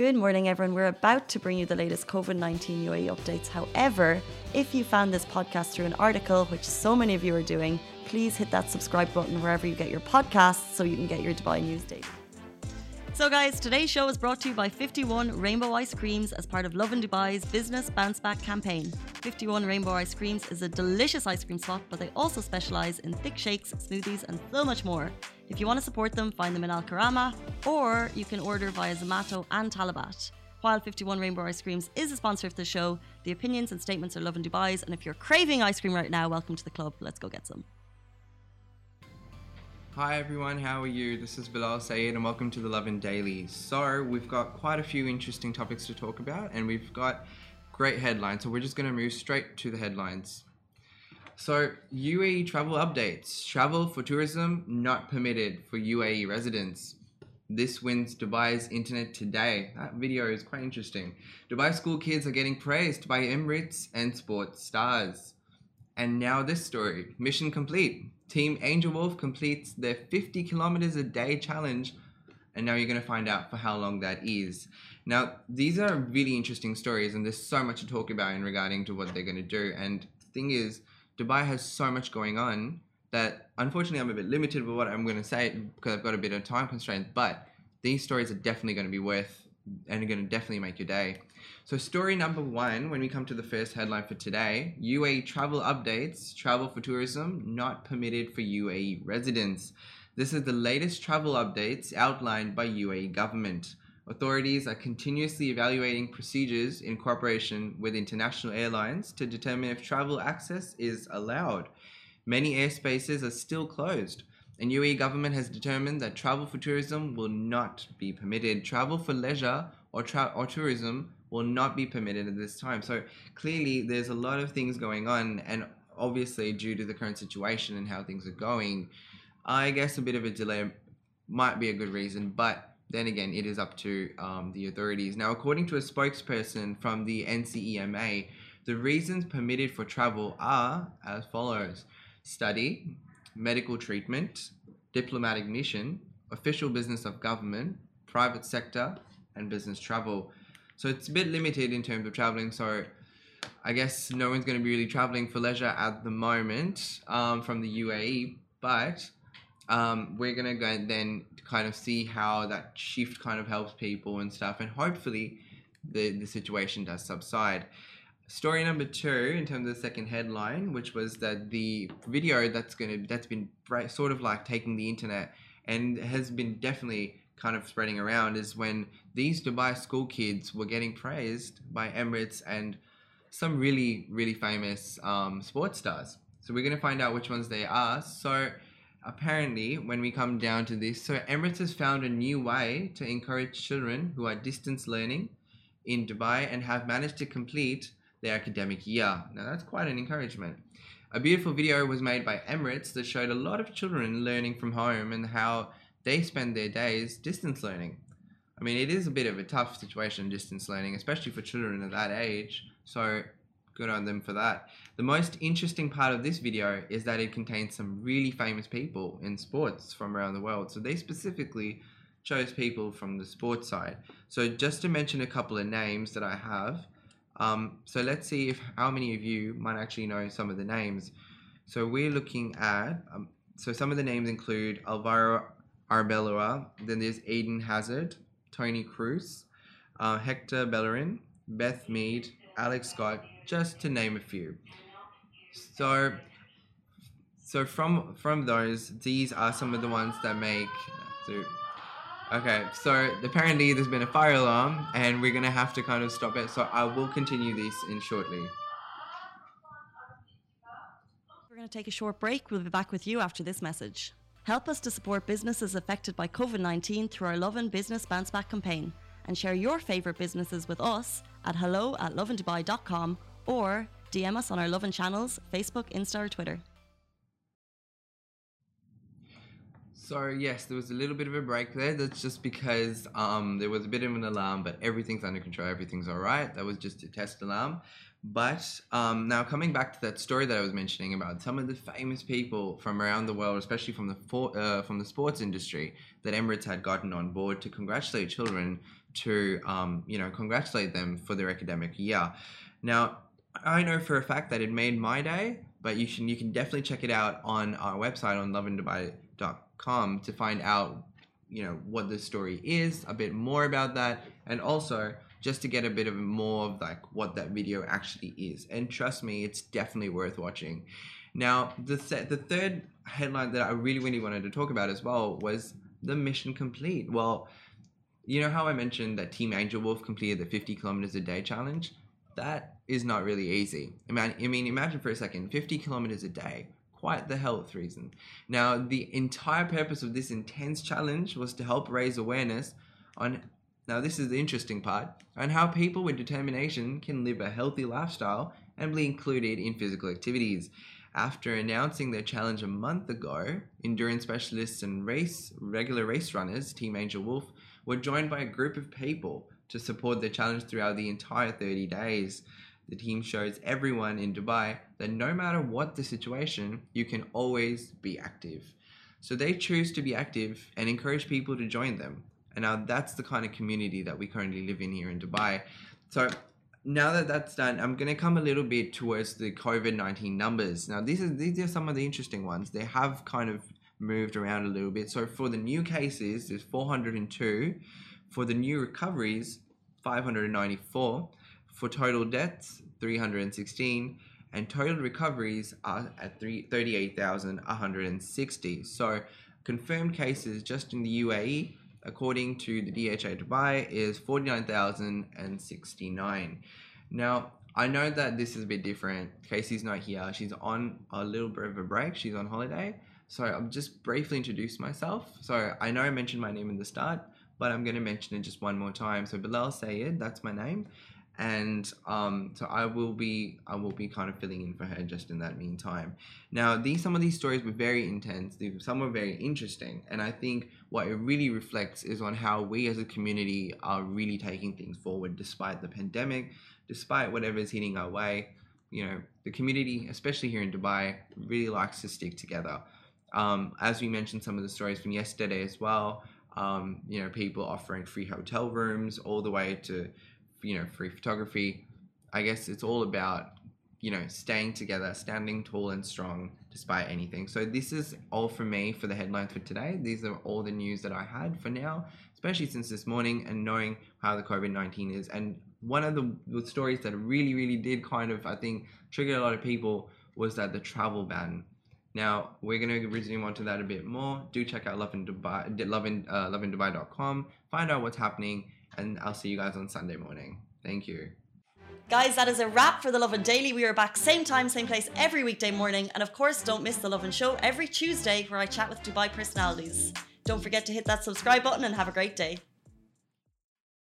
Good morning, everyone. We're about to bring you the latest COVID 19 UAE updates. However, if you found this podcast through an article, which so many of you are doing, please hit that subscribe button wherever you get your podcasts so you can get your Dubai news daily. So, guys, today's show is brought to you by 51 Rainbow Ice Creams as part of Lovin Dubai's Business Bounce Back campaign. 51 Rainbow Ice Creams is a delicious ice cream spot, but they also specialise in thick shakes, smoothies, and so much more. If you want to support them, find them in Al Karama, or you can order via Zomato and Talabat. While 51 Rainbow Ice Creams is a sponsor of the show, the opinions and statements are Lovin Dubai's, and if you're craving ice cream right now, welcome to the club. Let's go get some. Hi everyone, how are you? This is Bilal Sayed and welcome to the Lovin Daily. So, we've got quite a few interesting topics to talk about and we've got great headlines. So, we're just going to move straight to the headlines. So, UAE travel updates. Travel for tourism not permitted for UAE residents. This wins Dubai's internet today. That video is quite interesting. Dubai school kids are getting praised by Emirates and sports stars. And now this story. Mission complete. Team Angel Wolf completes their 50 kilometers a day challenge. And now you're going to find out for how long that is. Now, these are really interesting stories, and there's so much to talk about in regarding to what they're going to do. And the thing is, Dubai has so much going on that unfortunately I'm a bit limited with what I'm going to say because I've got a bit of time constraints. But these stories are definitely going to be worth and are going to definitely make your day. So, story number one, when we come to the first headline for today UAE travel updates travel for tourism not permitted for UAE residents. This is the latest travel updates outlined by UAE government. Authorities are continuously evaluating procedures in cooperation with international airlines to determine if travel access is allowed. Many airspaces are still closed, and the UAE government has determined that travel for tourism will not be permitted. Travel for leisure or, tra- or tourism will not be permitted at this time. So clearly, there's a lot of things going on, and obviously, due to the current situation and how things are going, I guess a bit of a delay might be a good reason, but then again, it is up to um, the authorities. Now, according to a spokesperson from the NCEMA, the reasons permitted for travel are as follows study, medical treatment, diplomatic mission, official business of government, private sector, and business travel. So it's a bit limited in terms of traveling. So I guess no one's going to be really traveling for leisure at the moment um, from the UAE, but um, we're to go then kind of see how that shift kind of helps people and stuff, and hopefully the, the situation does subside. Story number two, in terms of the second headline, which was that the video that's gonna that's been sort of like taking the internet and has been definitely kind of spreading around is when these Dubai school kids were getting praised by Emirates and some really, really famous um, sports stars. So we're to find out which ones they are. So apparently, when we come down to this, so Emirates has found a new way to encourage children who are distance learning in Dubai and have managed to complete their academic year. Now, that's quite an encouragement. A beautiful video was made by Emirates that showed a lot of children learning from home and how they spend their days distance learning. I mean, it is a bit of a tough situation, distance learning, especially for children at that age. So, good on them for that. The most interesting part of this video is that it contains some really famous people in sports from around the world. So, they specifically chose people from the sports side. So, just to mention a couple of names that I have. Um, so, let's see if how many of you might actually know some of the names. So, we're looking at, um, so some of the names include Alvaro Arbeloa. Then there's Eden Hazard, Toni Kroos, uh, Hector Bellerin, Beth Mead, Alex Scott, just to name a few. So, so from from those, these are some of the ones that make. So, okay, so apparently there's been a fire alarm, and we're gonna have to kind of stop it. So I will continue this in shortly. We're gonna take a short break. We'll be back with you after this message. Help us to support businesses affected by COVID 19 through our Lovin Business Bounce Back campaign and share your favourite businesses with us at hello at lovindubai.com or DM us on our Lovin channels, Facebook, Insta, or Twitter. So yes, there was a little bit of a break there. That's just because um, there was a bit of an alarm, but everything's under control. Everything's all right. That was just a test alarm. But um, now coming back to that story that I was mentioning about some of the famous people from around the world, especially from the for, uh, from the sports industry, that Emirates had gotten on board to congratulate children to, um, you know, congratulate them for their academic year. Now, I know for a fact that it made my day, but you can you can definitely check it out on our website on lovindubai.com to find out, you know, what the story is, a bit more about that, and also just to get a bit of more of like what that video actually is. And trust me, it's definitely worth watching. Now, the th- the third headline that I really really wanted to talk about as well was the mission complete. Well, you know how I mentioned that Team Angel Wolf completed the 50 kilometers a day challenge? That is not really easy. I mean, I mean, imagine for a second, 50 kilometers a day. Quite the health reason. Now, the entire purpose of this intense challenge was to help raise awareness on now, this is the interesting part on how people with determination can live a healthy lifestyle and be included in physical activities. After announcing their challenge a month ago, endurance specialists and race regular race runners, Team Angel Wolf, were joined by a group of people to support the challenge throughout the entire 30 days. The team shows everyone in Dubai that no matter what the situation, you can always be active. So they choose to be active and encourage people to join them. And now that's the kind of community that we currently live in here in Dubai. So now that that's done, I'm going to come a little bit towards the COVID 19 numbers. Now, these are, these are some of the interesting ones. They have kind of moved around a little bit. So for the new cases, there's 402. For the new recoveries, 594. For total deaths, 316. And total recoveries are at 38,160. So confirmed cases just in the UAE according to the DHA Dubai, is 49,069. Now, I know that this is a bit different. Casey's not here. She's on a little bit of a break. She's on holiday. So I'll just briefly introduce myself. So I know I mentioned my name in the start, but I'm going to mention it just one more time. So Bilal Sayed, that's my name and um, so I will be I will be kind of filling in for her just in that meantime. Now, these some of these stories were very intense. Some were very interesting, and I think what it really reflects is on how we as a community are really taking things forward despite the pandemic, despite whatever is hitting our way. You know, the community, especially here in Dubai, really likes to stick together. Um, as we mentioned, some of the stories from yesterday as well. Um, you know, people offering free hotel rooms all the way to you know free photography. I guess it's all about you know staying together standing tall and strong despite anything. So this is all for me for the headlines for today. These are all the news that i had for now especially since this morning and knowing how the covid-19 is. And one of the, the stories that really really did kind of i think trigger a lot of people was that the travel ban now we're going to resume onto that a bit more. Do check out Lovin Dubai, lovin, uh, lovindubai.com. Find out what's happening and I'll see you guys on Sunday morning. Thank you. Guys, that is a wrap for the Lovin Daily. We are back same time, same place every weekday morning. And of course, don't miss the Lovin Show every Tuesday where I chat with Dubai personalities. Don't forget to hit that subscribe button and have a great day.